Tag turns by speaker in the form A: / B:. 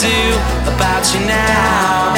A: do about you now.